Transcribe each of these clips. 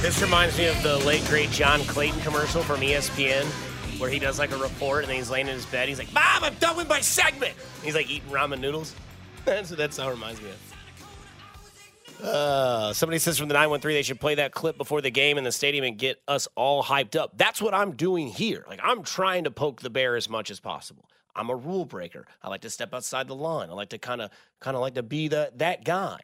This reminds me of the late great John Clayton commercial from ESPN, where he does like a report and then he's laying in his bed. He's like, "Mom, I'm done with my segment." He's like eating ramen noodles. That's that's how it reminds me of. Uh, somebody says from the 913 they should play that clip before the game in the stadium and get us all hyped up. That's what I'm doing here. Like I'm trying to poke the bear as much as possible. I'm a rule breaker. I like to step outside the line. I like to kind of kind of like to be the that guy.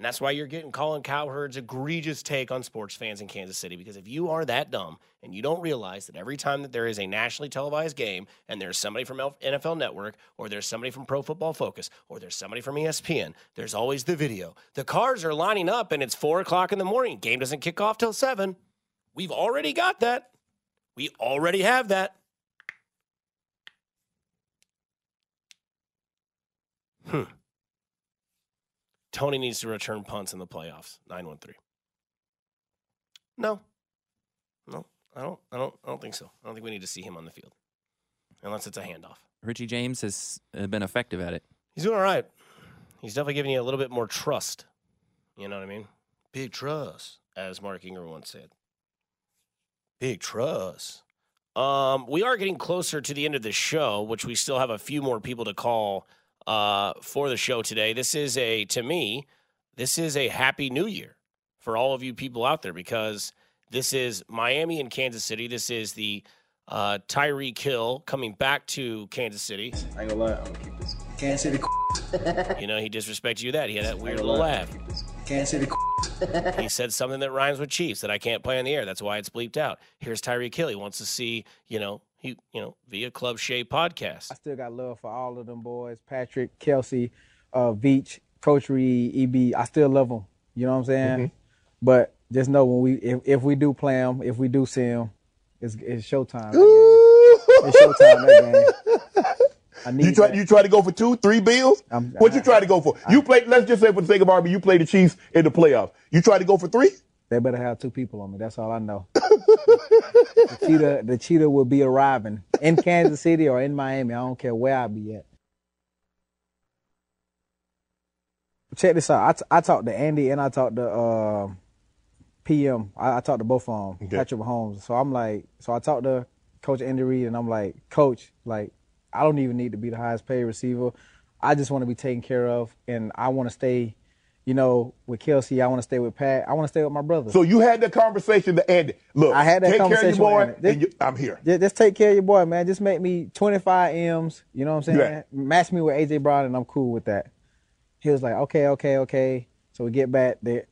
And that's why you're getting Colin Cowherd's egregious take on sports fans in Kansas City. Because if you are that dumb and you don't realize that every time that there is a nationally televised game and there's somebody from NFL Network or there's somebody from Pro Football Focus or there's somebody from ESPN, there's always the video. The cars are lining up and it's four o'clock in the morning. Game doesn't kick off till seven. We've already got that. We already have that. Hmm. Tony needs to return punts in the playoffs. 913. No. No, I don't I don't I don't think so. I don't think we need to see him on the field. Unless it's a handoff. Richie James has uh, been effective at it. He's doing all right. He's definitely giving you a little bit more trust. You know what I mean? Big trust, as Mark Ingram once said. Big trust. Um, we are getting closer to the end of the show, which we still have a few more people to call uh, for the show today. This is a, to me, this is a happy new year for all of you people out there because this is Miami and Kansas City. This is the uh, Tyreek Hill coming back to Kansas City. I ain't gonna lie, I'm gonna keep this. Kansas City. You know, he disrespected you that. He had that weird little laugh. Kansas City. He said something that rhymes with Chiefs that I can't play on the air. That's why it's bleeped out. Here's Tyreek Hill. He wants to see, you know, he, you know, via Club Shea podcast. I still got love for all of them boys. Patrick, Kelsey, uh, Veach, Coach Reed, EB. I still love them. You know what I'm saying? But just know when we, if, if we do play them, if we do see them, it's, it's showtime. that. It's showtime that game. I need You try that. you try to go for two, three bills? I'm- what you try to go for? you play let's just say for the sake of argument, you play the Chiefs in the playoffs. You try to go for three? They better have two people on me. That's all I know. the cheetah, the cheetah will be arriving in Kansas City or in Miami. I don't care where I be at. Check this out. I, t- I talked to Andy and I talked to uh, PM. I, I talked to both of them, Okay. Patrick Mahomes. So I'm like, so I talked to Coach Andy Reid and I'm like, Coach, like, I don't even need to be the highest paid receiver. I just want to be taken care of, and I want to stay, you know, with Kelsey. I want to stay with Pat. I want to stay with my brother. So you had that conversation to Andy. Look, I had that take conversation care of your boy, and you, I'm here. Just, just take care of your boy, man. Just make me 25 M's. You know what I'm saying? Yeah. Match me with AJ Brown, and I'm cool with that. He was like, okay, okay, okay. So we get back. They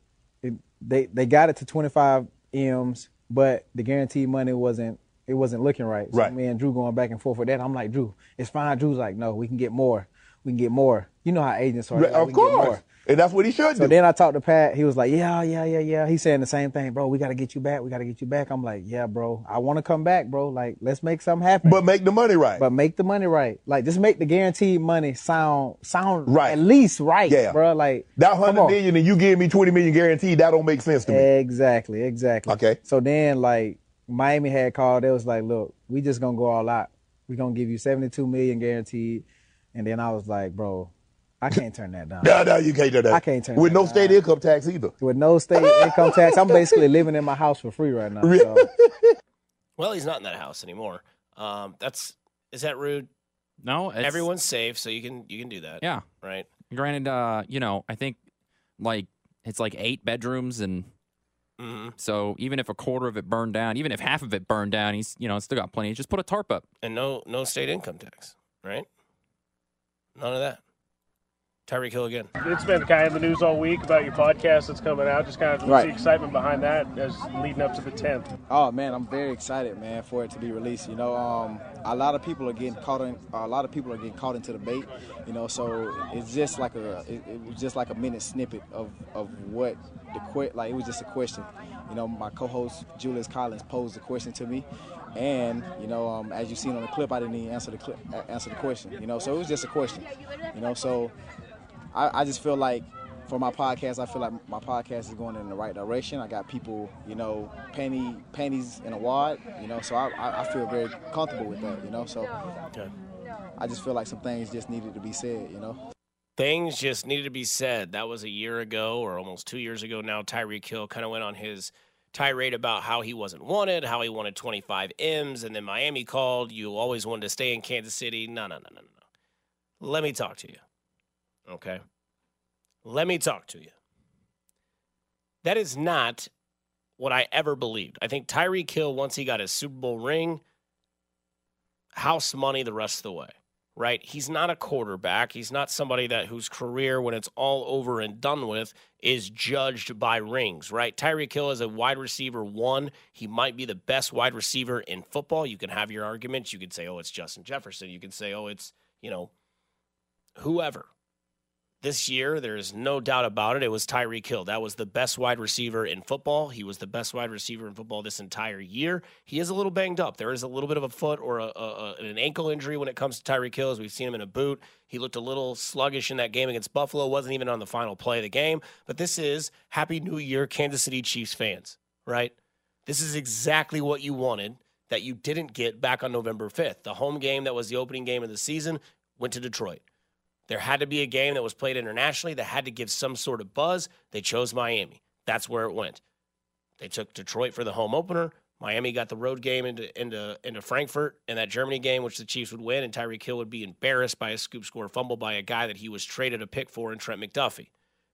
they they got it to 25 M's, but the guaranteed money wasn't it wasn't looking right. So Right. me and Drew going back and forth with that. I'm like, Drew, it's fine. Drew's like, no, we can get more. We can get more. You know how agents are. Right, Like, of we can get course. And that's what he should So do. then I talked to Pat. He was like, "Yeah, yeah, yeah, yeah." He's saying the same thing, bro. We got to get you back. We got to get you back. I'm like, "Yeah, bro. I want to come back, bro. Like, let's make something happen." but make the money right. But make the money right. Like, just make the guaranteed money sound sound Right. at least right, Yeah. bro. Like that come hundred on. million and you give me twenty million guaranteed, that don't make sense to me. Exactly, exactly. Okay. So then, like, Miami had called. They was like, "Look, we just gonna go all out. We gonna give you 72 million guaranteed." And then I was like, "Bro, I can't turn that down." No, no, you can't do that. I can't turn With that no down. state income tax either. With no state income tax, I'm basically living in my house for free right now. So. Well, he's not in that house anymore. Um, that's is that rude? No, it's, Everyone's safe, so you can you can do that. Yeah. Right. Granted, uh, you know, I think like it's like eight bedrooms, and hmm so even if a quarter of it burned down, even if half of it burned down, he's you know still got plenty. Just put a tarp up. And no no state income tax. Right. None of that. Tyreek Hill again. It's been kind of the news all week about your podcast that's coming out. Just kind of Right. the excitement behind that as leading up to the 10th. Oh man, I'm very excited, man, for it to be released. You know, um, a lot of people are getting caught in. A lot of people are getting caught into the bait. You know, so it's just like a. It, it was just like a minute snippet of of what the que- like. It was just a question. You know, my co-host Julius Collins posed the question to me, and you know, um, as you seen on the clip, I didn't even answer the clip, uh, answer the question. You know, so it was just a question. You know, so I, I just feel like for my podcast, I feel like my podcast is going in the right direction. I got people, you know, panty panties in a wad, you know, so I, I, I feel very comfortable with that, you know. So Okay. I just feel like some things just needed to be said, you know. things just needed to be said. That was a year ago or almost two years ago now. Tyreek Hill kind of went on his tirade about how he wasn't wanted, how he wanted 25 M's, and then Miami called. You always wanted to stay in Kansas City. No, no, no, no, no. Let me talk to you. Okay? Let me talk to you. That is not what I ever believed. I think Tyreek Hill, once he got his Super Bowl ring, house money the rest of the way right? He's not a quarterback. He's not somebody that whose career, when it's all over and done with, is judged by rings, right? Tyreek Hill is a wide receiver one. He might be the best wide receiver in football. You can have your arguments. You could say, oh, it's Justin Jefferson. You can say, oh, it's, you know, whoever this year, there's no doubt about it. It was Tyreek Hill. That was the best wide receiver in football. He was the best wide receiver in football this entire year. He is a little banged up. There is a little bit of a foot or a, a, an ankle injury when it comes to Tyreek Hill, as we've seen him in a boot. He looked a little sluggish in that game against Buffalo. wasn't even on the final play of the game. But this is Happy New Year, Kansas City Chiefs fans, right? This is exactly what you wanted that you didn't get back on November 5th. The home game that was the opening game of the season went to Detroit. There had to be a game that was played internationally that had to give some sort of buzz. They chose Miami. That's where it went. They took Detroit for the home opener. Miami got the road game into into into Frankfurt and that Germany game, which the Chiefs would win, and Tyreek Hill would be embarrassed by a scoop score fumble by a guy that he was traded a pick for in Trent McDuffie.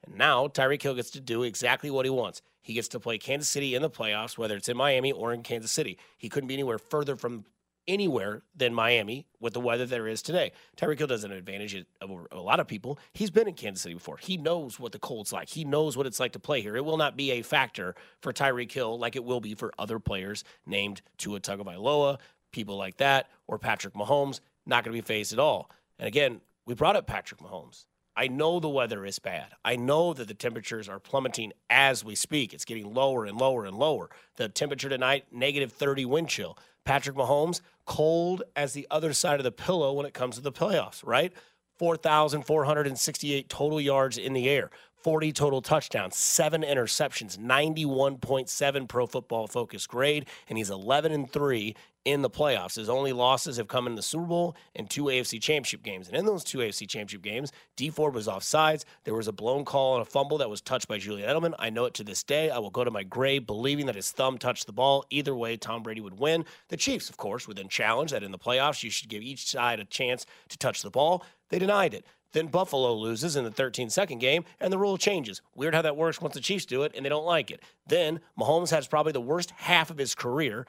And now Tyreek Hill gets to do exactly what he wants. He gets to play Kansas City in the playoffs, whether it's in Miami or in Kansas City. He couldn't be anywhere further from anywhere than Miami with the weather there is today. Tyreek Hill does an advantage over a lot of people. He's been in Kansas City before. He knows what the cold's like. He knows what it's like to play here. It will not be a factor for Tyreek Hill like it will be for other players named Tua Tagovailoa, people like that, or Patrick Mahomes. Not going to be phased at all. And again, we brought up Patrick Mahomes. I know the weather is bad. I know that the temperatures are plummeting as we speak. It's getting lower and lower and lower. The temperature tonight, negative 30 wind chill. Patrick Mahomes, cold as the other side of the pillow when it comes to the playoffs, right? 4,468 total yards in the air, 40 total touchdowns, seven interceptions, 91.7 pro football focus grade, and he's 11 and 3 in the playoffs. His only losses have come in the Super Bowl and two AFC championship games. And in those two AFC championship games, Dee Ford was offsides. There was a blown call on a fumble that was touched by Julian Edelman. I know it to this day. I will go to my grave believing that his thumb touched the ball. Either way, Tom Brady would win. The Chiefs, of course, would then challenge that in the playoffs, you should give each side a chance to touch the ball. They denied it. Then Buffalo loses in the 13 second game, and the rule changes. Weird how that works once the Chiefs do it, and they don't like it. Then Mahomes has probably the worst half of his career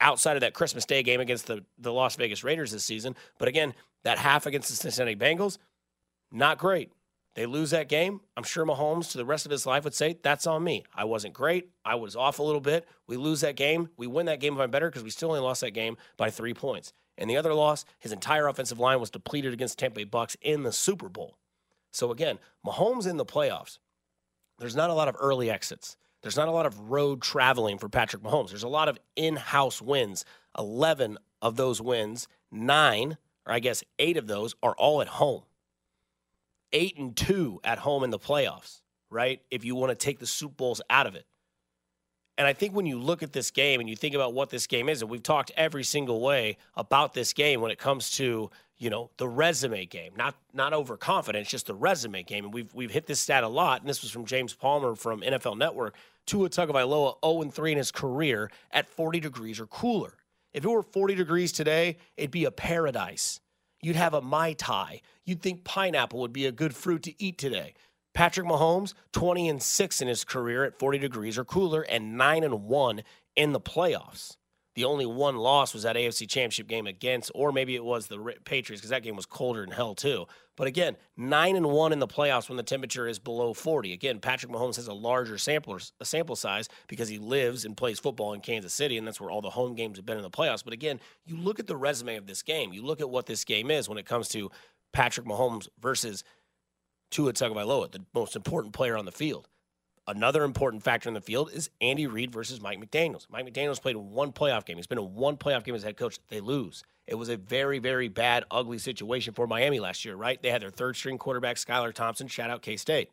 outside of that Christmas Day game against the, the Las Vegas Raiders this season. But again, that half against the Cincinnati Bengals, not great. They lose that game. I'm sure Mahomes, to the rest of his life, would say, That's on me. I wasn't great. I was off a little bit. We lose that game. We win that game if I'm better because we still only lost that game by three points. And the other loss, his entire offensive line was depleted against Tampa Bay Bucks in the Super Bowl. So again, Mahomes in the playoffs, there's not a lot of early exits. There's not a lot of road traveling for Patrick Mahomes. There's a lot of in-house wins. 11 of those wins, 9 or I guess 8 of those are all at home. 8 and 2 at home in the playoffs, right? If you want to take the Super Bowls out of it. And I think when you look at this game and you think about what this game is, and we've talked every single way about this game when it comes to you know the resume game, not not overconfidence, just the resume game. And we've we've hit this stat a lot, and this was from James Palmer from NFL Network. Tua Tagovailoa 0 and 3 in his career at 40 degrees or cooler. If it were 40 degrees today, it'd be a paradise. You'd have a mai tai. You'd think pineapple would be a good fruit to eat today. Patrick Mahomes, 20 and 6 in his career at 40 degrees or cooler, and 9 and 1 in the playoffs. The only one loss was that AFC Championship game against, or maybe it was the Patriots because that game was colder than hell too. But again, nine and one in the playoffs when the temperature is below 40. Again, Patrick Mahomes has a larger sample a sample size because he lives and plays football in Kansas City, and that's where all the home games have been in the playoffs. But again, you look at the resume of this game. You look at what this game is when it comes to Patrick Mahomes versus Tua Tagovailoa, the most important player on the field. Another important factor in the field is Andy Reid versus Mike McDaniels. Mike McDaniels played one playoff game. He's been in one playoff game as head coach. They lose. It was a very, very bad, ugly situation for Miami last year, right? They had their third string quarterback, Skylar Thompson. Shout out K State.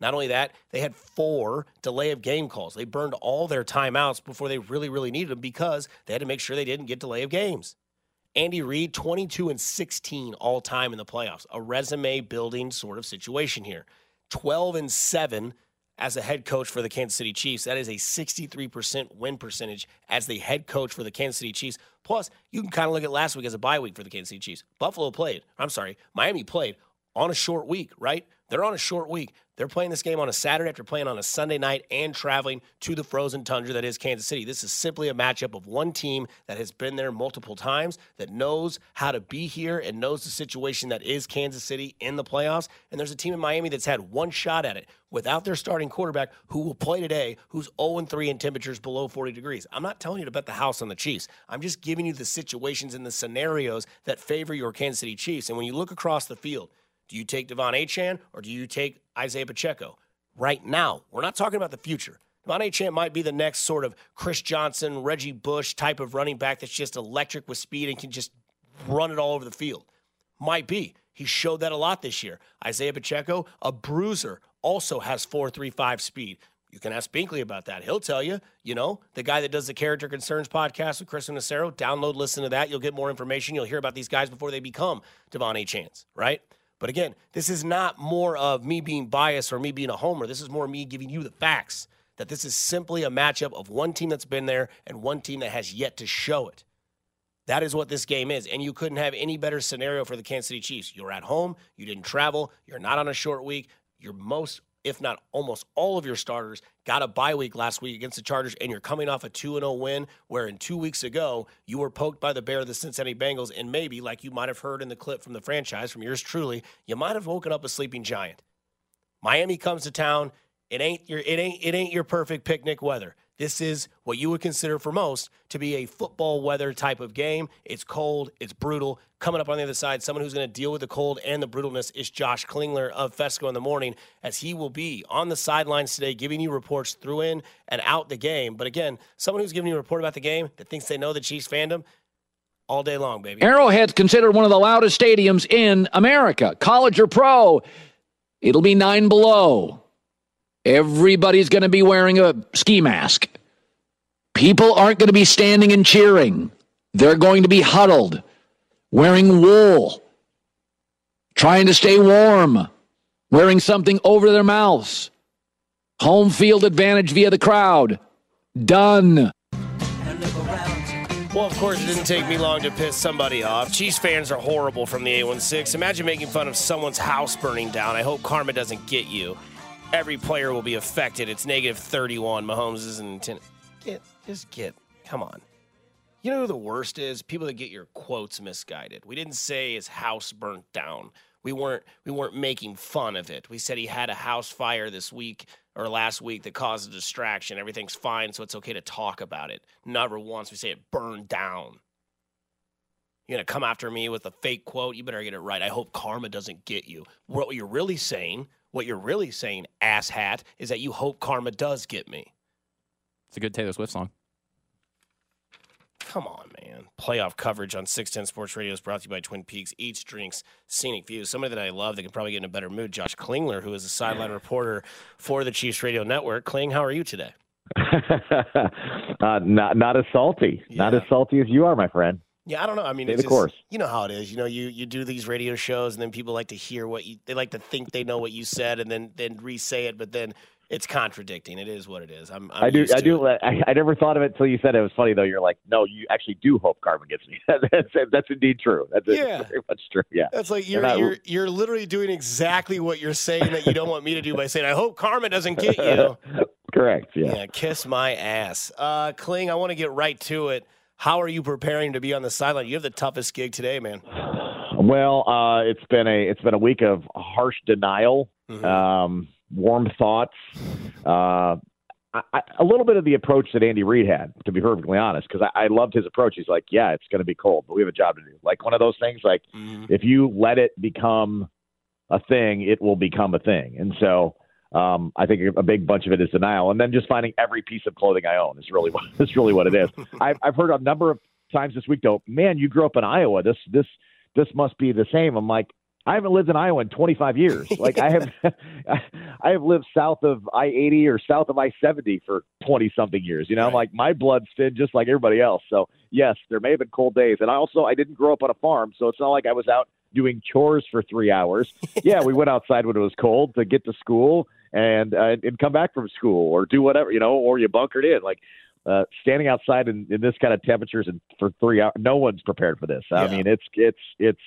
Not only that, they had four delay of game calls. They burned all their timeouts before they really, really needed them because they had to make sure they didn't get delay of games. Andy Reid, 22 and 16 all time in the playoffs. A resume building sort of situation here. 12 and 7 as a head coach for the Kansas City Chiefs. That is a 63% win percentage as the head coach for the Kansas City Chiefs. Plus, you can kind of look at last week as a bye week for the Kansas City Chiefs. Buffalo played, I'm sorry, Miami played on a short week, right? They're on a short week. They're playing this game on a Saturday after playing on a Sunday night and traveling to the frozen tundra that is Kansas City. This is simply a matchup of one team that has been there multiple times, that knows how to be here and knows the situation that is Kansas City in the playoffs. And there's a team in Miami that's had one shot at it without their starting quarterback who will play today, who's 0 3 in temperatures below 40 degrees. I'm not telling you to bet the house on the Chiefs. I'm just giving you the situations and the scenarios that favor your Kansas City Chiefs. And when you look across the field, do you take Devon Achane or do you take Isaiah Pacheco? Right now, we're not talking about the future. Devon Achane might be the next sort of Chris Johnson, Reggie Bush type of running back that's just electric with speed and can just run it all over the field. Might be. He showed that a lot this year. Isaiah Pacheco, a bruiser, also has 4.35 speed. You can ask Binkley about that. He'll tell you, you know, the guy that does the Character Concerns podcast with Chris Nacero. Download, listen to that. You'll get more information. You'll hear about these guys before they become Devon Achanes, right? But again, this is not more of me being biased or me being a homer. This is more me giving you the facts that this is simply a matchup of one team that's been there and one team that has yet to show it. That is what this game is. And you couldn't have any better scenario for the Kansas City Chiefs. You're at home, you didn't travel, you're not on a short week, you're most if not almost all of your starters, got a bye week last week against the Chargers, and you're coming off a 2 0 win where in two weeks ago you were poked by the bear of the Cincinnati Bengals, and maybe, like you might have heard in the clip from the franchise from yours truly, you might have woken up a sleeping giant. Miami comes to town. It ain't your it ain't it ain't your perfect picnic weather. This is what you would consider for most to be a football weather type of game. It's cold, it's brutal. Coming up on the other side, someone who's going to deal with the cold and the brutalness is Josh Klingler of Fescoe in the morning, as he will be on the sidelines today, giving you reports through in and out the game. But again, someone who's giving you a report about the game that thinks they know the Chiefs fandom all day long, baby. Arrowhead's considered one of the loudest stadiums in America, college or pro. It'll be nine below. Everybody's going to be wearing a ski mask. People aren't going to be standing and cheering. They're going to be huddled, wearing wool, trying to stay warm, wearing something over their mouths. Home field advantage via the crowd. Done. Well, of course, it didn't take me long to piss somebody off. Chiefs fans are horrible from the A16. Imagine making fun of someone's house burning down. I hope karma doesn't get you. Every player will be affected. It's negative 31. Mahomes isn't. Get, just get. Come on. You know who the worst is? People that get your quotes misguided. We didn't say his house burnt down. We weren't we weren't making fun of it. We said he had a house fire this week or last week that caused a distraction. Everything's fine, so it's okay to talk about it. Never once we say it burned down. You're gonna come after me with a fake quote. You better get it right. I hope karma doesn't get you. What you're really saying, what you're really saying, asshat, is that you hope karma does get me. It's a good Taylor Swift song. Come on, man. Playoff coverage on 610 Sports Radio is brought to you by Twin Peaks Eats, Drinks, Scenic Views. Somebody that I love that can probably get in a better mood, Josh Klingler, who is a sideline reporter for the Chiefs Radio Network. Kling, how are you today? uh, not not as salty, not as salty as you are, my friend. Yeah, I don't know. I mean, Stay it's the just, course. you know how it is. You know, you you do these radio shows, and then people like to hear what you. They like to think they know what you said, and then then re-say it, but then it's contradicting. It is what it is. I'm. I'm I do. I do. it. I, I never thought of it until you said it. It was funny though. You're like, no, you actually do hope karma gets me. that's that's indeed true. That's Yeah. very much true. Yeah. That's like you're, I- you're you're literally doing exactly what you're saying that you don't want me to do by saying, "I hope karma doesn't get you." Correct. Yeah. Yeah, kiss my ass. Uh, Kling, I want to get right to it. How are you preparing to be on the sideline? You have the toughest gig today, man. Well, uh, it's been a it's been a week of harsh denial, Mhm. um, warm thoughts, uh, I, I, a little bit of the approach that Andy Reid had, to be perfectly honest, because I, I loved his approach. He's like, yeah, it's going to be cold, but we have a job to do. Like one of those things. Like Mhm. if you let it become a thing, it will become a thing. And so um, I think a big bunch of it is denial, and then just finding every piece of clothing I own is really what is really what it is. I've, I've heard a number of times this week though, man, you grew up in Iowa. This this this must be the same. I'm like, I haven't lived in Iowa in 25 years. Like I have, I have lived south of I-80 or south of I-70 for 20 something years. You know, Right. like my blood's thin just like everybody else. So yes, there may have been cold days, and I also I didn't grow up on a farm, so it's not like I was out doing chores for three hours. yeah, we went outside when it was cold to get to school and uh, and come back from school or do whatever you know, or you bunkered in like. Uh, standing outside in, in this kind of temperatures and for three hours, no one's prepared for this. I Yeah. mean, it's it's it's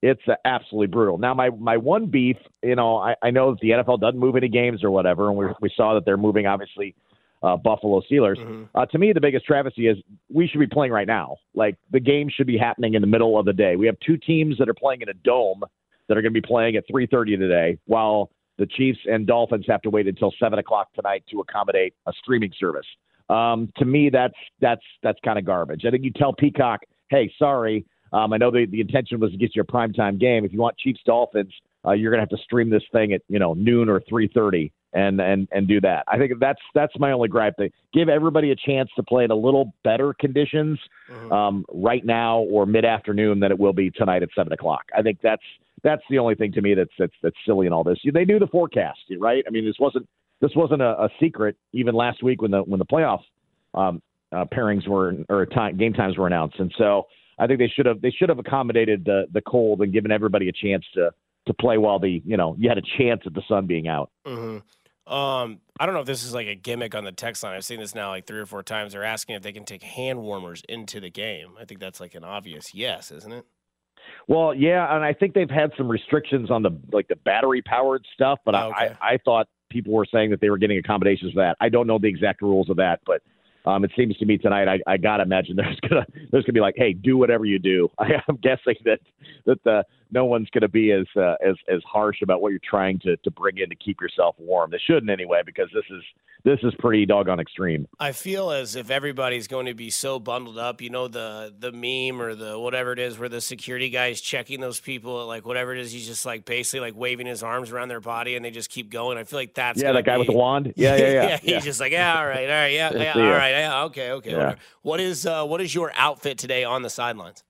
it's absolutely brutal. Now, my my one beef, you know, I, I know that the NFL doesn't move any games or whatever, and we we saw that they're moving obviously uh, Buffalo Steelers. Mhm. Uh, to me, the biggest travesty is we should be playing right now. Like the game should be happening in the middle of the day. We have two teams that are playing in a dome that are going to be playing at 3:30 today, while the Chiefs and Dolphins have to wait until seven o'clock tonight to accommodate a streaming service. Um, to me, that's that's that's kind of garbage. I think you tell Peacock, hey, sorry. Um, I know the, the intention was to get you a primetime game. If you want Chiefs Dolphins, uh, you're going to have to stream this thing at you know noon or 3:30 and and and do that. I think that's that's my only gripe. They give everybody a chance to play in a little better conditions Mhm. um, right now or mid afternoon than it will be tonight at seven o'clock. I think that's that's the only thing to me that's that's that's silly in all this. They knew the forecast, right? I mean, this wasn't this wasn't a, a secret even last week when the when the playoff um, uh, pairings were or time, game times were announced, and so I think they should have they should have accommodated the the cold and given everybody a chance to to play while the you know you had a chance at the sun being out. hmm Um, I don't know if this is like a gimmick on the text line. I've seen this now like three or four times. They're asking if they can take hand warmers into the game. I think that's like an obvious yes, isn't it? Well, yeah, and I think they've had some restrictions on the like the battery powered stuff, but Oh, okay. I I thought people were saying that they were getting accommodations for that. I don't know the exact rules of that, but um, it seems to me tonight I, I gotta imagine there's gonna there's gonna be like, hey, do whatever you do. I, I'm guessing that that the no one's gonna be as uh, as as harsh about what you're trying to to bring in to keep yourself warm. They shouldn't anyway, because this is this is pretty doggone extreme. I feel as if everybody's going to be so bundled up. You know the the meme or the whatever it is where the security guy is checking those people like whatever it is. He's just like basically like waving his arms around their body and they just keep going. I feel like that's yeah, that guy with the wand. Yeah, yeah, yeah. Yeah, He's just like, yeah, all right, all right, yeah, yeah, all yeah, okay, okay. Yeah. What is uh, what is your outfit today on the sidelines?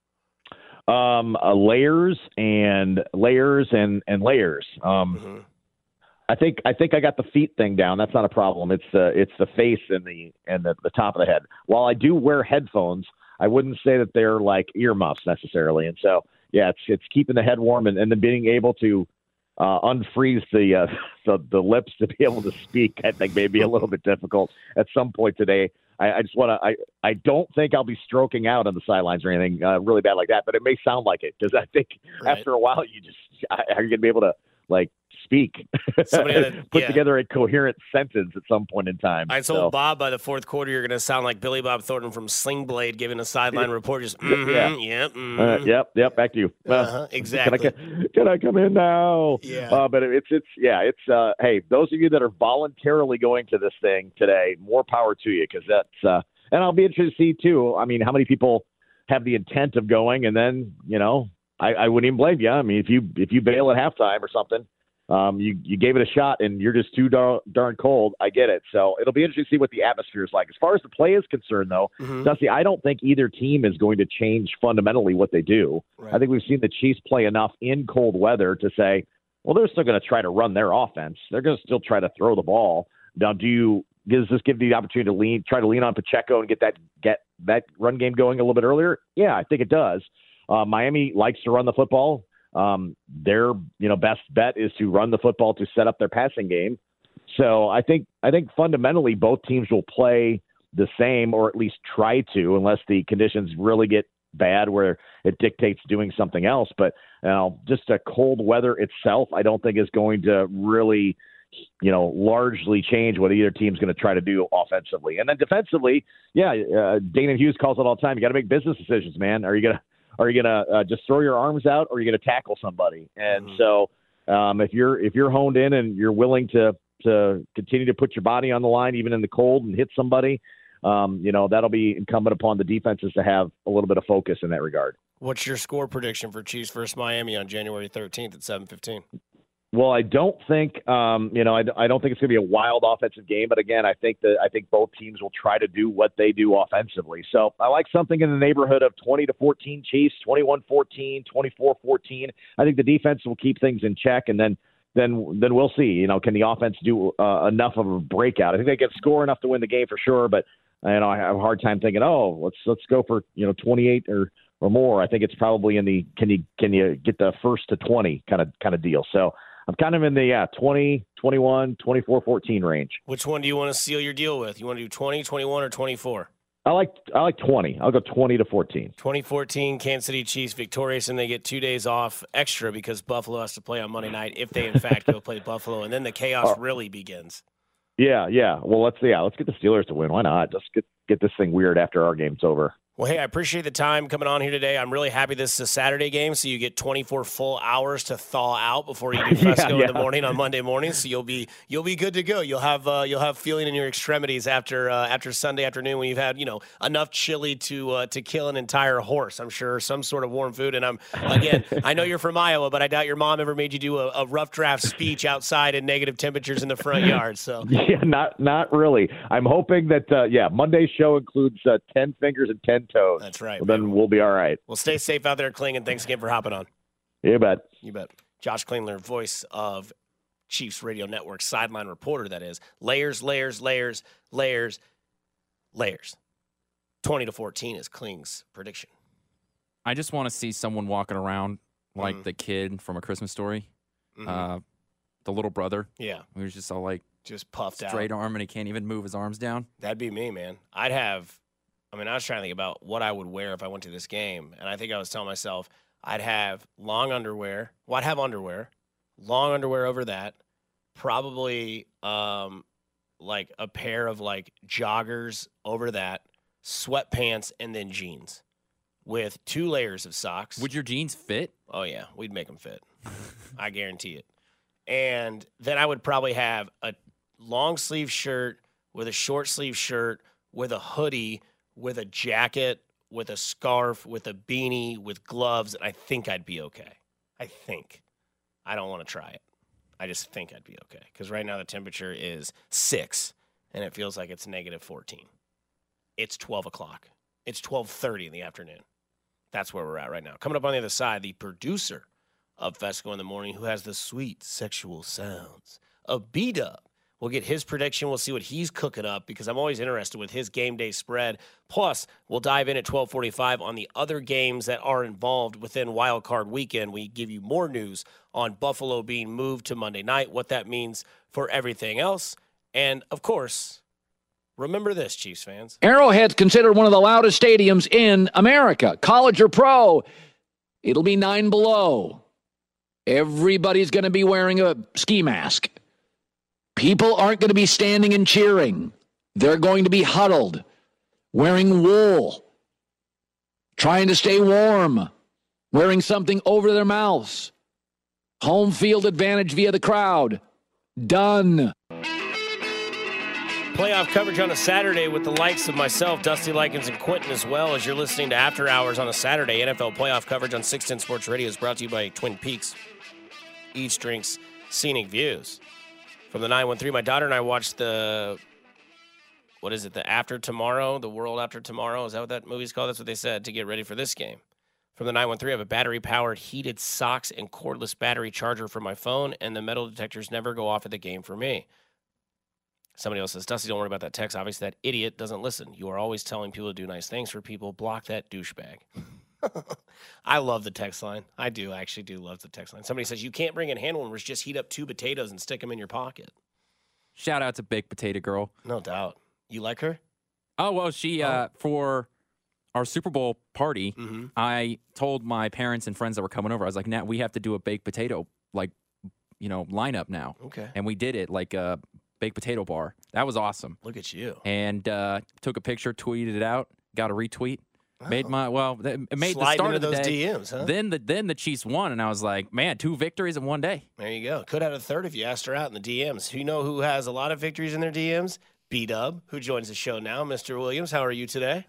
um, uh, layers and layers and and layers. Um, Mhm. I think I think I got the feet thing down. That's not a problem. It's the it's the face and the and the, the top of the head. While I do wear headphones, I wouldn't say that they're like earmuffs necessarily. And so yeah, it's it's keeping the head warm and, and then being able to uh, unfreeze the, uh, the the lips to be able to speak. I think may be a little bit difficult at some point today. I, I just want to. I I don't think I'll be stroking out on the sidelines or anything uh, really bad like that, but it may sound like it because I think Right. after a while you just are you going to be able to like speak, Somebody had- put yeah. together a coherent sentence at some point in time. I told So, Bob by the fourth quarter you're going to sound like Billy Bob Thornton from Sling Blade giving a sideline report. Just mm-hmm, Yeah. yeah, uh, mhm. yep, yep. Back to you. Uh, Uh-huh, exactly. Can I, can I come in now? Yeah. Uh, but it's it's yeah it's uh hey those of you that are voluntarily going to this thing today more power to you because that's uh and I'll be interested to see too I mean how many people have the intent of going and then you know I, I wouldn't even blame you I mean if you if you bail at halftime or something um you you gave it a shot and you're just too darn, darn cold I get it so it'll be interesting to see what the atmosphere is like as far as the play is concerned though Mhm. Dusty I don't think either team is going to change fundamentally what they do Right. I think we've seen the Chiefs play enough in cold weather to say, well, they're still going to try to run their offense. They're going to still try to throw the ball. Now, do you does this give you the opportunity to lean, try to lean on Pacheco and get that get that run game going a little bit earlier? Yeah, I think it does. Uh, Miami likes to run the football. Um, their you know best bet is to run the football to set up their passing game. So I think I think fundamentally both teams will play the same or at least try to, unless the conditions really get bad where it dictates doing something else. But you know, just a cold weather itself, I don't think is going to really, you know, largely change what either team's going to try to do offensively. And then defensively, yeah, uh, Danan Hughes calls it all the time. You got to make business decisions, man. Are you gonna are you gonna uh, just throw your arms out, or are you gonna tackle somebody? And Mhm. so, um, if you're if you're honed in and you're willing to to continue to put your body on the line, even in the cold, and hit somebody, um, you know that'll be incumbent upon the defenses to have a little bit of focus in that regard. What's your score prediction for Chiefs versus Miami on January 13th at 7:15? Well, I don't think, um, you know, I, I don't think it's going to be a wild offensive game. But again, I think that I think both teams will try to do what they do offensively. So I like something in the neighborhood of 20 to 14 Chiefs, 21-14, 24-14. I think the defense will keep things in check, and then then then we'll see. You know, can the offense do uh, enough of a breakout? I think they can score enough to win the game for sure. But you know, I have a hard time thinking, oh, let's let's go for you know 28 or or more. I think it's probably in the can you can you get the first to 20 kind of kind of deal. So I'm kind of in the yeah 20, 21, 24, 14 range. Which one do you want to seal your deal with? You want to do 20, 21, or 24? I like I like 20. I'll go 20 to 14. 2014 Kansas City Chiefs victorious, and they get two days off extra because Buffalo has to play on Monday night if they in fact go play Buffalo, and then the chaos oh. really begins. Yeah, yeah. Well, let's yeah, let's get the Steelers to win. Why not? Just get get this thing weird after our game's over. Well, hey, I appreciate the time coming on here today. I'm really happy this is a Saturday game, so you get 24 full hours to thaw out before you do Fescoe Yeah, yeah. in the morning on Monday morning. So you'll be you'll be good to go. You'll have uh, you'll have feeling in your extremities after uh, after Sunday afternoon when you've had you know enough chili to uh, to kill an entire horse. I'm sure some sort of warm food. And I'm again, I know you're from Iowa, but I doubt your mom ever made you do a, a rough draft speech outside in negative temperatures in the front yard. So Yeah, not not really. I'm hoping that uh, yeah, Monday's show includes uh, ten fingers and ten toes. That's right. Well, then we'll be all right. well, stay safe out there, Kling, and thanks again for hopping on. You bet. You bet. Josh Klingler, voice of Chiefs Radio Network, sideline reporter, that is. Layers, layers, layers, layers, layers. 20 to 14 is Kling's prediction. I just want to see someone walking around like Mhm. the kid from A Christmas Story, Mhm. uh, the little brother, yeah, who's just all like just puffed straight out. Straight arm and he can't even move his arms down. That'd be me, man. I'd have, I mean, I was trying to think about what I would wear if I went to this game. And I think I was telling myself I'd have long underwear. Well, I'd have underwear, long underwear over that, probably um, like a pair of like joggers over that, sweatpants, and then jeans with two layers of socks. Would your jeans fit? Oh yeah, we'd make them fit. I guarantee it. And then I would probably have a long sleeve shirt with a short sleeve shirt with a hoodie with a jacket with a scarf with a beanie with gloves and I think I'd be okay. I think. I don't want to try it. I just think I'd be okay cuz right now the temperature is 6 and it feels like it's negative 14. It's 12 o'clock. It's 12:30 in the afternoon. That's where we're at right now. Coming up on the other side, the producer of Fescoe in the Morning, who has the sweet sexual sounds of B Dub. We'll get his prediction. We'll see what he's cooking up because I'm always interested with his game day spread. Plus, we'll dive in at 12:45 on the other games that are involved within Wild Card Weekend. We give you more news on Buffalo being moved to Monday night, what that means for everything else, and of course, remember this, Chiefs fans. Arrowhead's considered one of the loudest stadiums in America. College or pro, it'll be nine below. Everybody's going to be wearing a ski mask. People aren't going to be standing and cheering. They're going to be huddled, wearing wool, trying to stay warm, wearing something over their mouths. Home field advantage via the crowd. Done. Playoff coverage on a Saturday with the likes of myself, Dusty Likens, and Quentin, as well as you're listening to After Hours on a Saturday. NFL playoff coverage on 610 Sports Radio is brought to you by Twin Peaks. Each drinks scenic views. From the 913, my daughter and I watched the, what is it, the After Tomorrow, the World After Tomorrow. Is that what that movie's called? That's what they said to get ready for this game. From the 913, I have a battery powered heated socks and cordless battery charger for my phone, and the metal detectors never go off at the game for me. Somebody else says, Dusty, don't worry about that text. Obviously, that idiot doesn't listen. You are always telling people to do nice things for people. Block that douchebag. I love the text line. I do. I actually do love the text line. Somebody says, you can't bring in hand warmers. Just heat up two potatoes and stick them in your pocket. Shout out to Baked Potato Girl. No doubt. You like her? Oh well, she uh, for our Super Bowl party, Mm-hmm. I told my parents and friends that were coming over. I was like, "Now we have to do a baked potato like, you know, lineup now." Okay. And we did it like a baked potato bar. That was awesome. Look at you. And uh, took a picture, tweeted it out, got a retweet. Made my well, it made the start of the those day. DMs, huh? Then the then the Chiefs won, and I was like, man, two victories in one day. There you go. Could have a third if you asked her out in the DMs. You know who has a lot of victories in their DMs? B Dub, who joins the show now. Mr. Williams, how are you today?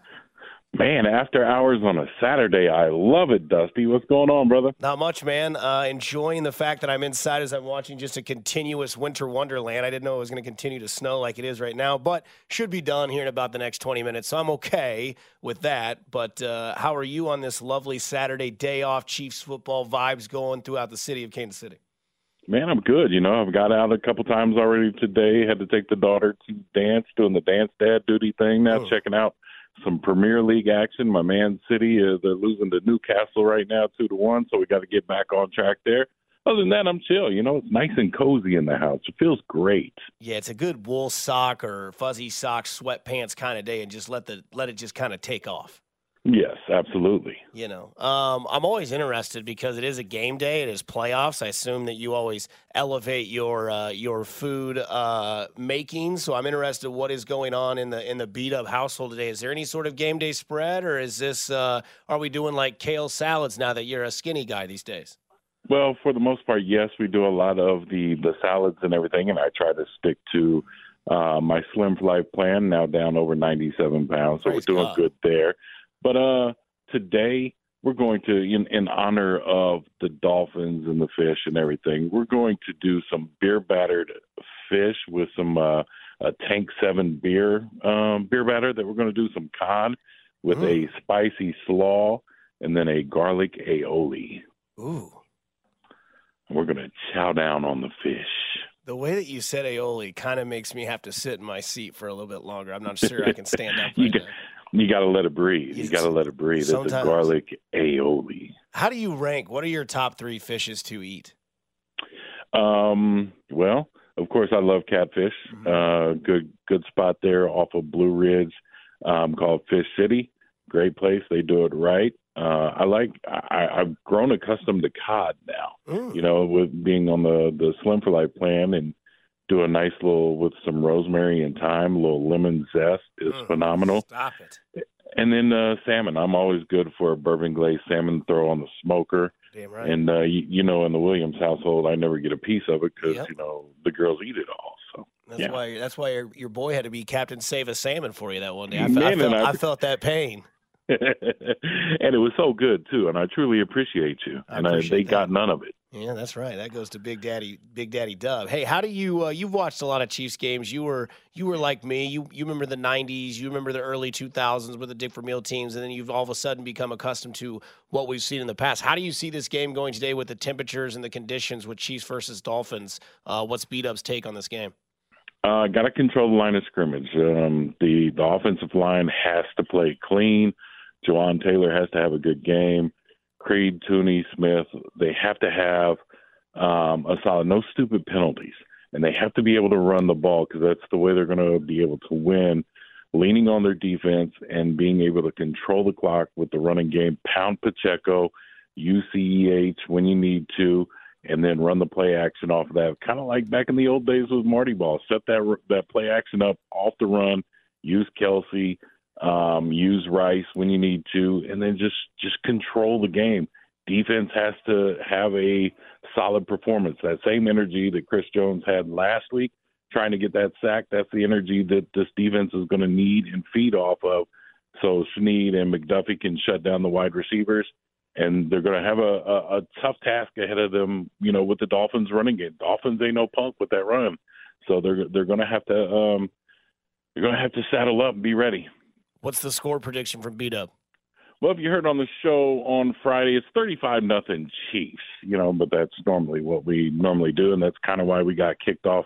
Man, after hours on a Saturday, I love it, Dusty. What's going on, brother? Not much, man. Uh, enjoying the fact that I'm inside as I'm watching just a continuous winter wonderland. I didn't know it was going to continue to snow like it is right now, but should be done here in about the next 20 minutes. So I'm okay with that. But uh, how are you on this lovely Saturday day off? Chiefs football vibes going throughout the city of Kansas City. Man, I'm good. You know, I've got out a couple times already today. Had to take the daughter to dance, doing the dance dad duty thing now, Oh. checking out some Premier League action. My Man City, uh, they're losing to Newcastle right now, two to one. So we got to get back on track there. Other than that, I'm chill. You know, it's nice and cozy in the house. It feels great. Yeah, it's a good wool sock or fuzzy sock, sweatpants kind of day, and just let the let it just kind of take off. Yes, absolutely. You know, um, I'm always interested because it is a game day. It is playoffs. I assume that you always elevate your uh, your food uh, making. So I'm interested what is going on in the in the B Dub household today. Is there any sort of game day spread, or is this uh, are we doing like kale salads now that you're a skinny guy these days? Well, for the most part, yes, we do a lot of the the salads and everything, and I try to stick to uh, my Slim Life plan. Now down over 97 pounds, so Praise we're doing God. good there. But uh, today we're going to, in, in honor of the dolphins and the fish and everything, we're going to do some beer battered fish with some uh, a Tank Seven beer um, beer batter that we're going to do some cod with a spicy slaw and then a garlic aioli. Ooh, We're going to chow down on the fish. the way that you said aioli kind of makes me have to sit in my seat for a little bit longer. I'm not sure I can stand up you right. You got to let it breathe. You got to let it breathe. It's a garlic aioli. How do you rank? What are your top three fishes to eat? Um, well, of course, I love catfish. Mm-hmm. Uh, good, good spot there off of Blue Ridge, um, called Fish City. Great place. They do it right. Uh, I like. I, I've grown accustomed to cod now. Mm. You know, with being on the the Slim for Life plan and do a nice little with some rosemary and thyme, a little lemon zest is Mm. phenomenal. Stop it. And then uh, salmon. I'm always good for a bourbon glazed salmon. Throw on the smoker. Damn right. And uh, you, you know, in the Williams household, I never get a piece of it because Yep. you know the girls eat it all. So That's yeah. why. That's why your, your boy had to be Captain Save a Salmon for you that one day. I, Man, I, felt, I- I felt that pain. and it was so good too. And I truly appreciate you. I and I, they that. got none of it. Yeah, that's right. That goes to Big Daddy, Big Daddy Dub. Hey, how do you? Uh, you've watched a lot of Chiefs games. You were you were like me. You you remember the '90s. You remember the early 2000s with the Dick Vermeil teams, and then you've all of a sudden become accustomed to what we've seen in the past. How do you see this game going today with the temperatures and the conditions with Chiefs versus Dolphins? Uh, what's B Dub's take on this game? Uh, got to control the line of scrimmage. Um, the the offensive line has to play clean. Jawaan Taylor has to have a good game. Creed, Thuney, Smith, they have to have um, a solid, no stupid penalties, and they have to be able to run the ball because that's the way they're going to be able to win. Leaning on their defense and being able to control the clock with the running game, pound Pacheco, UCEH when you need to, and then run the play action off of that. Kind of like back in the old days with Marty Ball. Set that that play action up off the run. Use Kelsey, um, use Rice when you need to, and then just just control the game. Defense has to have a solid performance. That same energy that Chris Jones had last week, trying to get that sack. That's the energy that this defense is going to need and feed off of. So Sneed and McDuffie can shut down the wide receivers and they're going to have a, a, a tough task ahead of them. You know, with the Dolphins running game, Dolphins ain't no punk with that run, so they're they're going to have to um, they're going to have to saddle up and be ready. What's the score prediction from B Dub? Well, if you heard on the show on Friday, it's thirty-five nothing Chiefs. You know, but that's normally what we normally do, and that's kind of why we got kicked off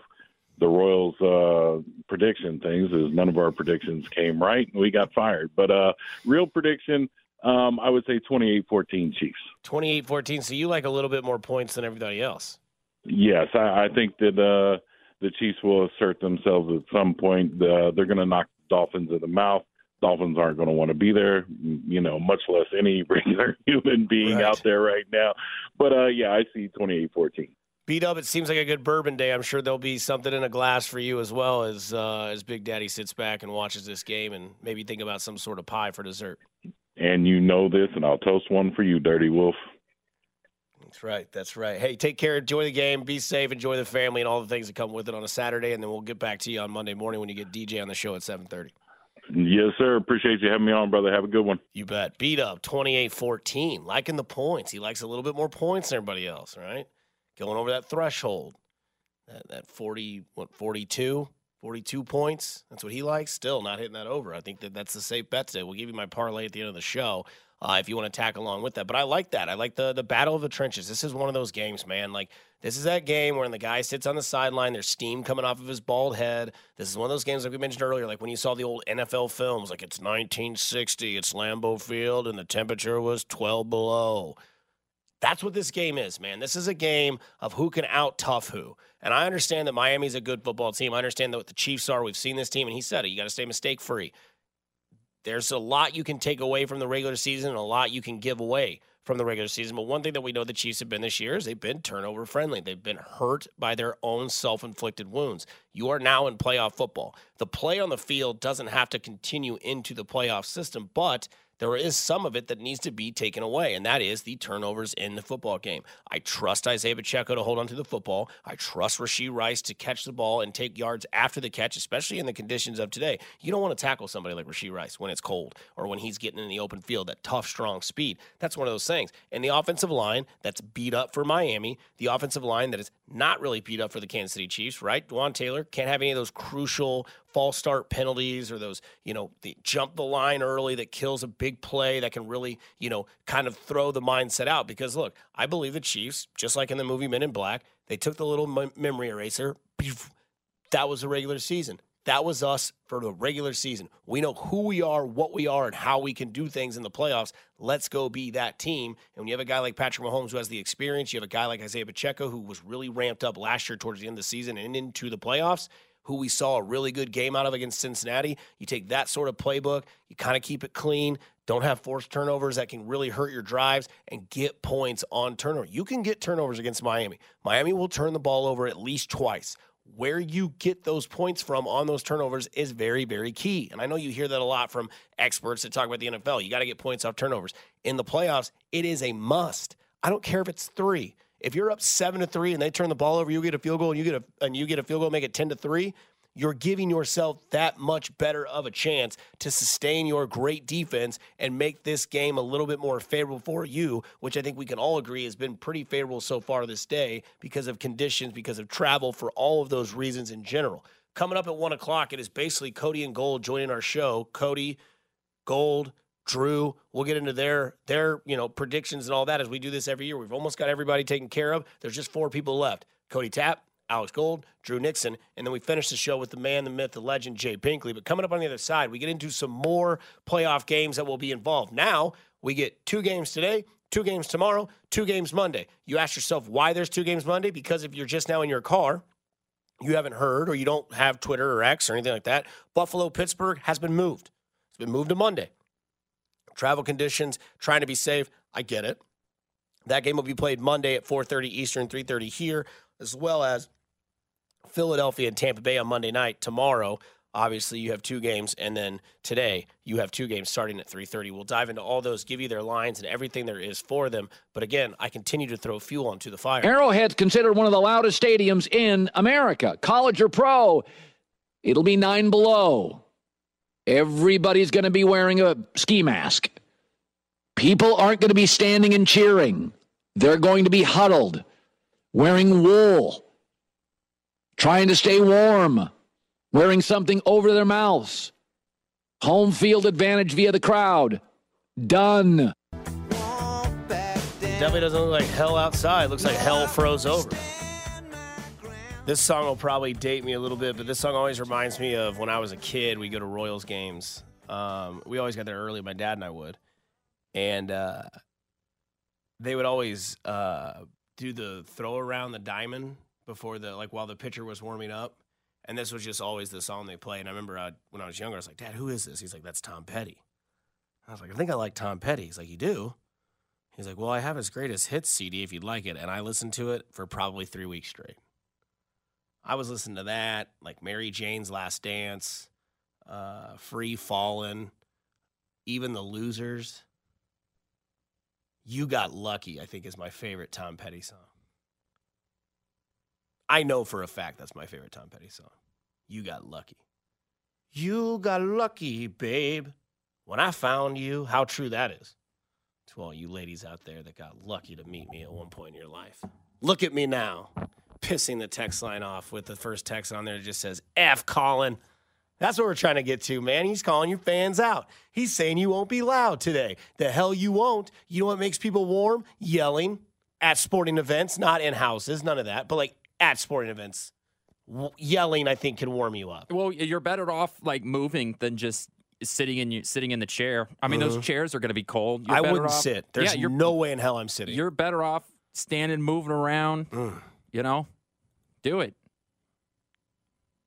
the Royals uh, prediction things. Is none of our predictions came right, and we got fired. But uh, real prediction. Um, I would say 28-14 Chiefs. 28-14. So you like a little bit more points than everybody else. Yes, I, I think that uh, the Chiefs will assert themselves at some point. Uh, they're going to knock the Dolphins in the mouth. Dolphins aren't going to want to be there, you know, much less any regular human being Right. out there right now. But uh, yeah, I see 28-14. B Dub. It seems like a good bourbon day. I'm sure there'll be something in a glass for you as well as uh, as Big Daddy sits back and watches this game and maybe think about some sort of pie for dessert. And you know this, and I'll toast one for you, Dirty Wolf. That's right. That's right. Hey, take care. Enjoy the game. Be safe. Enjoy the family and all the things that come with it on a Saturday. And then we'll get back to you on Monday morning when you get DJ on the show at 7:30. Yes, sir. Appreciate you having me on, brother. Have a good one. You bet. B Dub 28 14. Liking the points. He likes a little bit more points than everybody else, right? Going over that threshold. That, that 40, what, 42? 42 points. That's what he likes. Still not hitting that over. I think that that's the safe bet today. We'll give you my parlay at the end of the show uh, if you want to tack along with that. But I like that. I like the the battle of the trenches. This is one of those games, man. Like this is that game where the guy sits on the sideline. There's steam coming off of his bald head. This is one of those games like we mentioned earlier, like when you saw the old NFL films, like it's 1960, it's Lambeau Field, and the temperature was 12 below. That's what this game is, man. This is a game of who can out tough who. And I understand that Miami's a good football team. I understand that what the Chiefs are. We've seen this team, and he said it. You got to stay mistake free. There's a lot you can take away from the regular season and a lot you can give away from the regular season. But one thing that we know the Chiefs have been this year is they've been turnover friendly. They've been hurt by their own self inflicted wounds. You are now in playoff football. The play on the field doesn't have to continue into the playoff system, but there is some of it that needs to be taken away, and that is the turnovers in the football game. I trust Isaiah Pacheco to hold on to the football. I trust Rashee Rice to catch the ball and take yards after the catch, especially in the conditions of today. You don't want to tackle somebody like Rashee Rice when it's cold or when he's getting in the open field, that tough, strong speed. That's one of those things. And the offensive line that's beat up for Miami, the offensive line that is not really beat up for the Kansas City Chiefs, right? Jawaan Taylor can't have any of those crucial false start penalties or those, you know, the jump the line early that kills a big play that can really, you know, kind of throw the mindset out. Because look, I believe the Chiefs, just like in the movie Men in Black, they took the little memory eraser. That was the regular season. That was us for the regular season. We know who we are, what we are, and how we can do things in the playoffs. Let's go be that team. And when you have a guy like Patrick Mahomes who has the experience, you have a guy like Isaiah Pacheco who was really ramped up last year towards the end of the season and into the playoffs who we saw a really good game out of against Cincinnati. You take that sort of playbook, you kind of keep it clean, don't have forced turnovers that can really hurt your drives, and get points on turnover. You can get turnovers against Miami. Miami will turn the ball over at least twice. Where you get those points from on those turnovers is very, very key. And I know you hear that a lot from experts that talk about the NFL. You got to get points off turnovers. In the playoffs, it is a must. I don't care if it's three. If you're up seven to three and they turn the ball over, you get a field goal and you get a and you get a field goal, make it ten to three. You're giving yourself that much better of a chance to sustain your great defense and make this game a little bit more favorable for you, which I think we can all agree has been pretty favorable so far this day because of conditions, because of travel, for all of those reasons in general. Coming up at one o'clock, it is basically Cody and Gold joining our show. Cody, Gold, Drew. We'll get into their their you know predictions and all that as we do this every year. We've almost got everybody taken care of. There's just four people left: Cody Tapp, Alex Gold, Drew Nixon, and then we finish the show with the man, the myth, the legend, Jay Binkley. But coming up on the other side, we get into some more playoff games that will be involved. Now we get two games today. Two games tomorrow, two games Monday. You ask yourself why there's two games Monday? Because if you're just now in your car, you haven't heard or you don't have Twitter or X or anything like that, Buffalo Pittsburgh has been moved. It's been moved to Monday travel conditions, trying to be safe. I get it. That game will be played Monday at 4:30 Eastern, 3:30 here, as well as Philadelphia and Tampa Bay on Monday night. Tomorrow, obviously, you have two games, and then today you have two games starting at 3:30. We'll dive into all those, give you their lines and everything there is for them. But again, I continue to throw fuel onto the fire. Arrowhead's considered one of the loudest stadiums in America, college or pro. It'll be nine below. Everybody's going to be wearing a ski mask. People aren't going to be standing and cheering. They're going to be huddled, wearing wool, trying to stay warm, wearing something over their mouths. Home field advantage via the crowd. Done. Definitely doesn't look like hell outside. Looks like hell froze over. This song will probably date me a little bit, but this song always reminds me of when I was a kid. We go to Royals games. Um, we always got there early. My dad and I would, and uh, they would always uh, do the throw around the diamond before the like while the pitcher was warming up. And this was just always the song they played. And I remember uh, when I was younger, I was like, "Dad, who is this?" He's like, "That's Tom Petty." I was like, "I think I like Tom Petty." He's like, "You do?" He's like, "Well, I have his greatest hits CD if you'd like it." And I listened to it for probably three weeks straight. I was listening to that, like Mary Jane's Last Dance, uh, Free Fallin', even The Losers. You Got Lucky, I think, is my favorite Tom Petty song. I know for a fact that's my favorite Tom Petty song. You Got Lucky. You got lucky, babe. When I found you, how true that is. To all you ladies out there that got lucky to meet me at one point in your life. Look at me now, pissing the text line off with the first text on there that just says, F Colin. That's what we're trying to get to, man. He's calling your fans out. He's saying you won't be loud today. The hell you won't. You know what makes people warm? Yelling at sporting events, not in houses, none of that, but like at sporting events. Yelling, I think, can warm you up. Well, you're better off like moving than just sitting in sitting in the chair. I mean, those mm-hmm. chairs are going to be cold. You're. I wouldn't off- sit. There's yeah, you're no way in hell I'm sitting. you're better off standing, moving around. Mm. You know, do it. in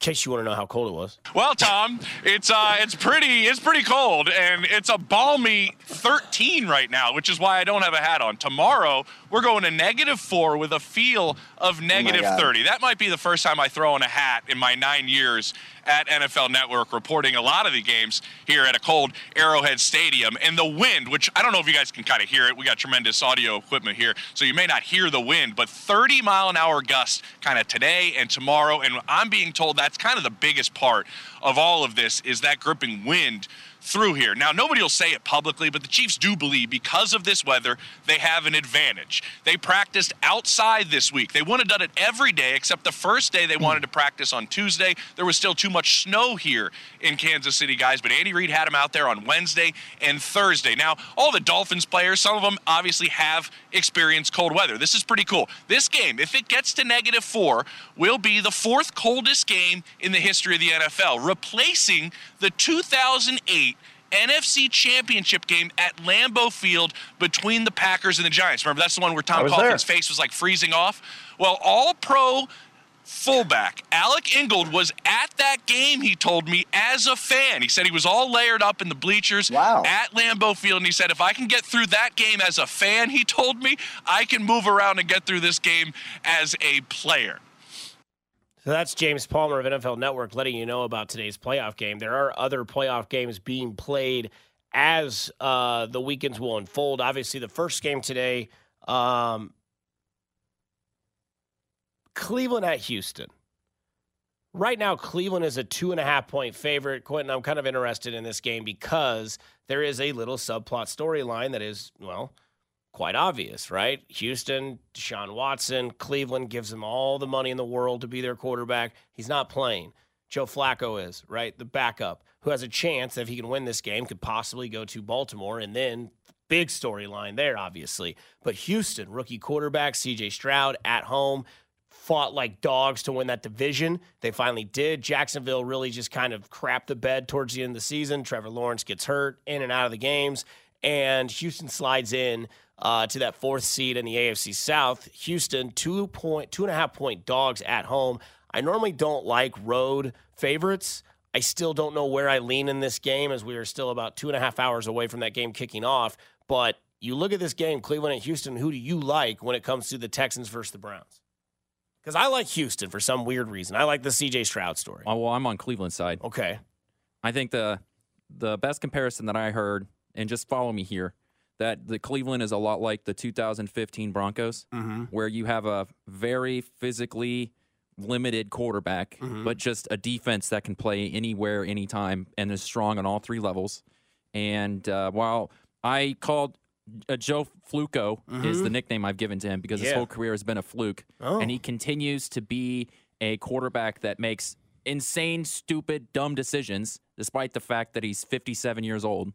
case you want to know how cold it was. Well, Tom, it's uh, it's pretty it's pretty cold, and it's a balmy 13 right now, which is why I don't have a hat on. Tomorrow we're going to negative four with a feel of negative God. 30. That might be the first time I throw on a hat in my nine years at NFL Network, reporting a lot of the games here at a cold Arrowhead Stadium. And the wind, which I don't know if you guys can kind of hear it. We got tremendous audio equipment here, so you may not hear the wind, but 30 mile an hour gusts kind of today and tomorrow. And I'm being told that's kind of the biggest part of all of this is that gripping wind through here. Now, nobody will say it publicly, but the Chiefs do believe because of this weather, they have an advantage. They practiced outside this week. They would have done it every day, except the first day they wanted to practice on Tuesday. There was still too much snow here in Kansas City, guys, but Andy Reid had them out there on Wednesday and Thursday. Now, all the Dolphins players, some of them obviously have experienced cold weather. This is pretty cool. This game, if it gets to negative four, will be the fourth coldest game in the history of the NFL, replacing the 2008 NFC Championship game at Lambeau Field between the Packers and the Giants. Remember, that's the one where Tom Coughlin's face was like freezing off? Well, all pro fullback Alec Ingold was at that game, he told me, as a fan. He said he was all layered up in the bleachers Wow. at Lambeau Field. And he said, if I can get through that game as a fan, he told me, I can move around and get through this game as a player. So that's James Palmer of NFL Network letting you know about today's playoff game. There are other playoff games being played as uh, the weekends will unfold. Obviously, the first game today, um, Cleveland at Houston. Right now, Cleveland is a two and a half point favorite. Quentin, I'm kind of interested in this game because there is a little subplot storyline that is, well, quite obvious, right? Houston, Deshaun Watson, Cleveland gives him all the money in the world to be their quarterback. He's not playing. Joe Flacco is, right? The backup who has a chance if he can win this game could possibly go to Baltimore and then big storyline there obviously. But Houston, rookie quarterback CJ Stroud at home fought like dogs to win that division. They finally did. Jacksonville really just kind of crapped the bed towards the end of the season. Trevor Lawrence gets hurt in and out of the games, and Houston slides in uh, to that fourth seed in the AFC South. Houston two point two and a half point dogs at home. I normally don't like road favorites. I still don't know where I lean in this game as we are still about two and a half hours away from that game kicking off. But you look at this game, Cleveland and Houston. Who do you like when it comes to the Texans versus the Browns? Because I like Houston for some weird reason. I like the CJ Stroud story. Oh, well, I'm on Cleveland side. Okay. I think the the best comparison that I heard, and just follow me here, that the Cleveland is a lot like the 2015 Broncos, where you have a very physically limited quarterback, but just a defense that can play anywhere, anytime, and is strong on all three levels. And uh, while I called uh, Joe Fluco is the nickname I've given to him because his whole career has been a fluke, Oh. and he continues to be a quarterback that makes insane, stupid, dumb decisions, despite the fact that he's 57 years old.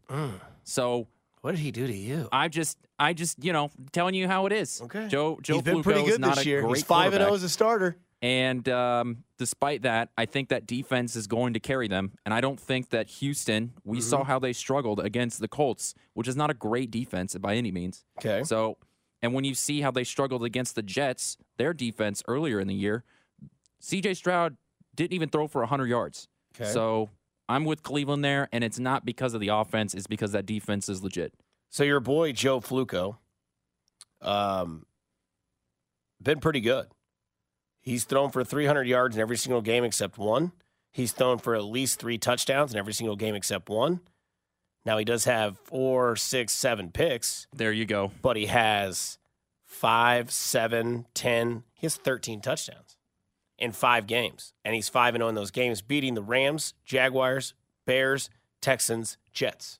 So What did he do to you? I just, I just, you know, telling you how it is. Okay. Joe, Joe He's been Flacco pretty is good not this a year. great He's five and quarterback. zero as a starter. And um, despite that, I think that defense is going to carry them. And I don't think that Houston, we Mm-hmm. saw how they struggled against the Colts, which is not a great defense by any means. Okay. So, and when you see how they struggled against the Jets, their defense earlier in the year, CJ Stroud didn't even throw for 100 yards. Okay. So I'm with Cleveland there, and it's not because of the offense, it's because that defense is legit. So your boy Joe Fluco, um, been pretty good. He's thrown for 300 yards in every single game except one. He's thrown for at least three touchdowns in every single game except one. Now he does have four, six, seven picks, There you go. but he has five, seven, ten. He has 13 touchdowns in five games, and he's five and zero in those games, beating the Rams, Jaguars, Bears, Texans, Jets.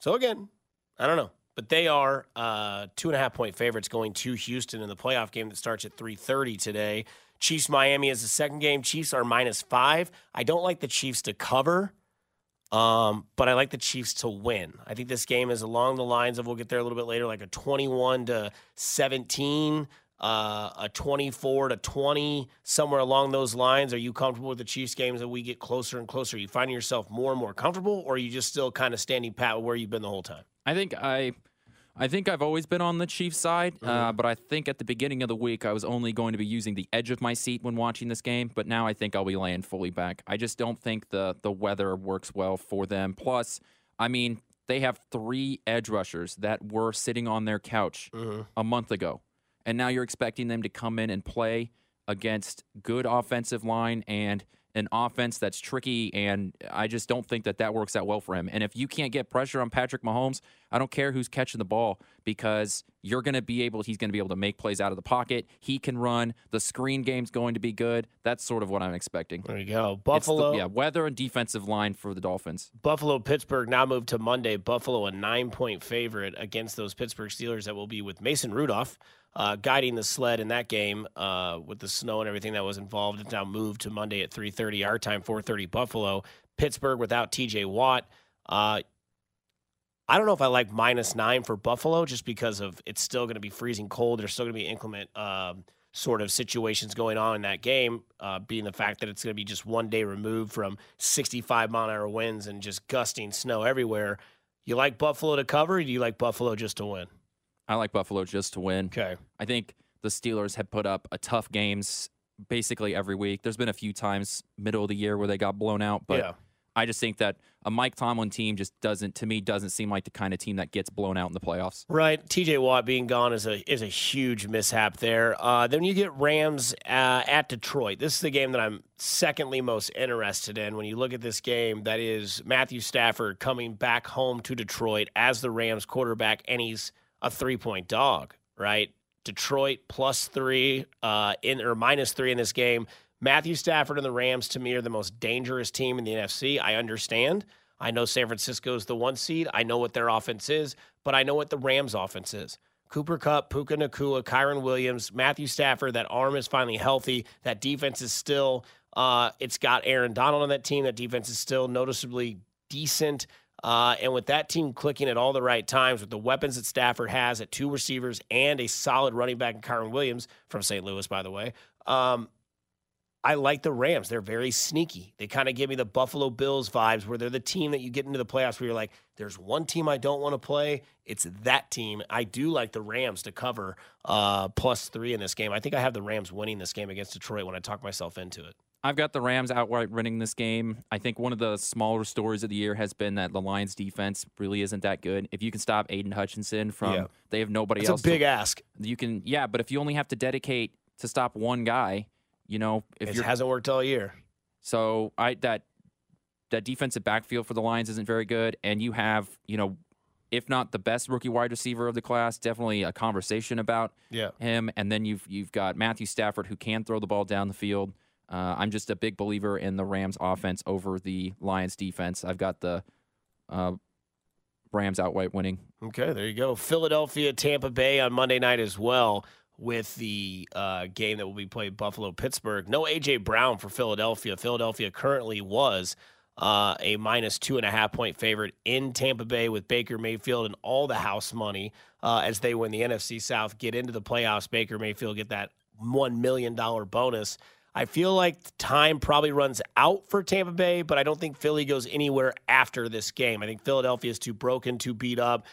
So again, I don't know, but they are uh, two and a half point favorites going to Houston in the playoff game that starts at three thirty today. Chiefs Miami is the second game. Chiefs are minus five. I don't like the Chiefs to cover, um, but I like the Chiefs to win. I think this game is along the lines of we'll get there a little bit later, like a twenty-one to seventeen. Uh, a 24 to 20, somewhere along those lines. Are you comfortable with the Chiefs games that we get closer and closer? Are you finding yourself more and more comfortable, or are you just still kind of standing pat where you've been the whole time? I think I, I think I've always been on the Chiefs side, uh, but I think at the beginning of the week I was only going to be using the edge of my seat when watching this game. But now I think I'll be laying fully back. I just don't think the the weather works well for them. Plus, I mean, they have three edge rushers that were sitting on their couch mm-hmm. a month ago, and now you're expecting them to come in and play against good offensive line and an offense that's tricky and I just don't think that that works out well for him. And if you can't get pressure on Patrick Mahomes, I don't care who's catching the ball because you're going to be able he's going to be able to make plays out of the pocket. He can run. The screen game's going to be good. That's sort of what I'm expecting. There you go. It's the- Buffalo. yeah, weather and defensive line for the Dolphins. Buffalo Pittsburgh now moved to Monday. Buffalo a nine point favorite against those Pittsburgh Steelers that will be with Mason Rudolph uh, guiding the sled in that game uh, with the snow and everything that was involved. It's now moved to Monday at three thirty our time, four thirty Buffalo. Pittsburgh without T.J. Watt. Uh, I don't know if I like minus nine for Buffalo just because of it's still going to be freezing cold. There's still going to be inclement um, sort of situations going on in that game, uh, being the fact that it's going to be just one day removed from 65 mile an hour winds and just gusting snow everywhere. You like Buffalo to cover, do you like Buffalo just to win? I like Buffalo just to win. Okay. I think the Steelers have put up a tough games basically every week. There's been a few times middle of the year where they got blown out, but Yeah. I just think that a Mike Tomlin team just doesn't to me doesn't seem like the kind of team that gets blown out in the playoffs. Right, T.J. Watt being gone is a is a huge mishap there. Uh, then you get Rams uh, at Detroit. This is the game that I'm secondly most interested in. When you look at this game, that is Matthew Stafford coming back home to Detroit as the Rams quarterback, and he's a three point dog. Right, Detroit plus three uh, in or minus three in this game. Matthew Stafford and the Rams to me are the most dangerous team in the NFC. I understand. I know San Francisco is the one seed. I know what their offense is, but I know what the Rams' offense is. Cooper Kupp, Puka Nacua, Kyren Williams, Matthew Stafford. That arm is finally healthy. That defense is still. Uh, it's got Aaron Donald on that team. That defense is still noticeably decent. Uh, and with that team clicking at all the right times, with the weapons that Stafford has at two receivers and a solid running back in Kyren Williams from St. Louis, by the way, um, I like the Rams. They're very sneaky. They kind of give me the Buffalo Bills vibes where they're the team that you get into the playoffs where you're like, there's one team I don't want to play. It's that team. I do like the Rams to cover uh, plus three in this game. I think I have the Rams winning this game against Detroit when I talk myself into it. I've got the Rams outright winning this game. I think one of the smaller stories of the year has been that the Lions defense really isn't that good. If you can stop Aidan Hutchinson from Yeah. they have nobody else. It's a big to, ask. you can yeah, but if you only have to dedicate to stop one guy, you know, if It hasn't worked all year. So I that that defensive backfield for the Lions isn't very good, and you have you know, if not the best rookie wide receiver of the class, definitely a conversation about Yeah. him. And then you've you've got Matthew Stafford who can throw the ball down the field. Uh, I'm just a big believer in the Rams offense over the Lions defense. I've got the uh, Rams outright winning. Okay, there you go. Philadelphia, Tampa Bay on Monday night as well with the uh, game that will be played Buffalo, Pittsburgh. No AJ Brown for Philadelphia. Philadelphia currently was uh, a minus two and a half point favorite in Tampa Bay with Baker Mayfield and all the house money uh, as they win the NFC South, get into the playoffs. Baker Mayfield get that one million dollar bonus. I feel like time probably runs out for Tampa Bay, but I don't think Philly goes anywhere after this game. I think Philadelphia is too broken, too beat up.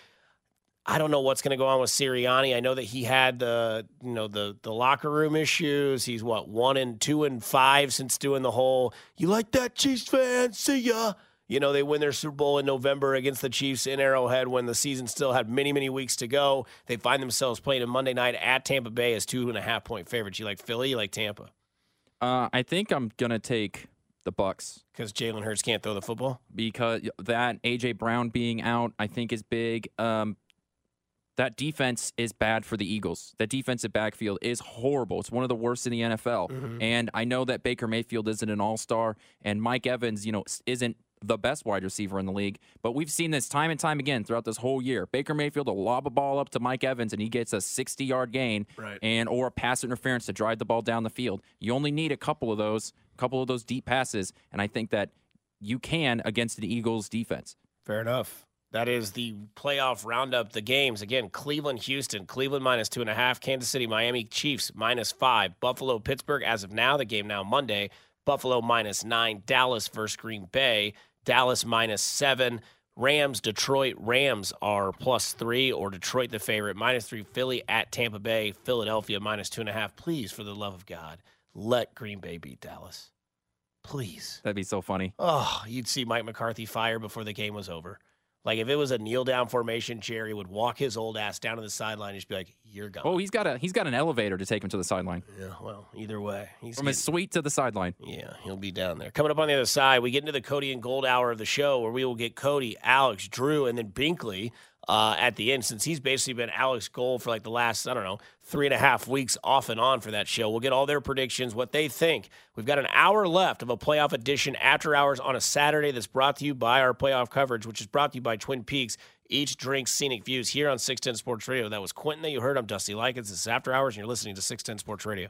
I don't know what's going to go on with Sirianni. I know that he had the you know the the locker room issues. He's what one and two and five since doing the whole. You like that, Chiefs fan? See ya. You know they win their Super Bowl in November against the Chiefs in Arrowhead when the season still had many many weeks to go. They find themselves playing a Monday night at Tampa Bay as two and a half point favorites. You like Philly? You like Tampa? Uh, I think I'm gonna take the Bucks Because Jalen Hurts can't throw the football. because that AJ Brown being out, I think is big. Um, that defense is bad for the Eagles. That defensive backfield is horrible. It's one of the worst in the NFL. Mm-hmm. And I know that Baker Mayfield isn't an all-star, and Mike Evans, you know, isn't the best wide receiver in the league. But we've seen this time and time again throughout this whole year. Baker Mayfield will lob a ball up to Mike Evans and he gets a 60 yard gain Right. and or a pass interference to drive the ball down the field. You only need a couple of those, a couple of those deep passes, and I think that you can against the Eagles defense. Fair enough. That is the playoff roundup. The games again: Cleveland, Houston, Cleveland minus two and a half, Kansas City, Miami, Chiefs minus five, Buffalo, Pittsburgh. As of now, the game now Monday: Buffalo minus nine, Dallas versus Green Bay, Dallas minus seven, Rams, Detroit. Rams are plus three, or Detroit the favorite minus three. Philly at Tampa Bay, Philadelphia minus two and a half. Please, for the love of God, let Green Bay beat Dallas. Please. That'd be so funny. Oh, you'd see Mike McCarthy fire before the game was over. Like if it was a kneel down formation, Jerry would walk his old ass down to the sideline and just be like, "You're gone." Oh, he's got a he's got an elevator to take him to the sideline. yeah. Well, either way, he's From his suite to the sideline. yeah, he'll be down there. Coming up on the other side, we get into the Cody and Gold hour of the show, where we will get Cody, Alex, Drew, and then Binkley uh, at the end. Since he's basically been Alex Gold for like the last I don't know three and a half weeks off and on for that show. We'll get all their predictions, what they think. We've got an hour left of a playoff edition after hours on a Saturday that's brought to you by our playoff coverage, which is brought to you by Twin Peaks. Each drink scenic views here on 610 Sports Radio. That was Quentin that you heard. I'm Dusty Likens. This is After Hours, and you're listening to 610 Sports Radio.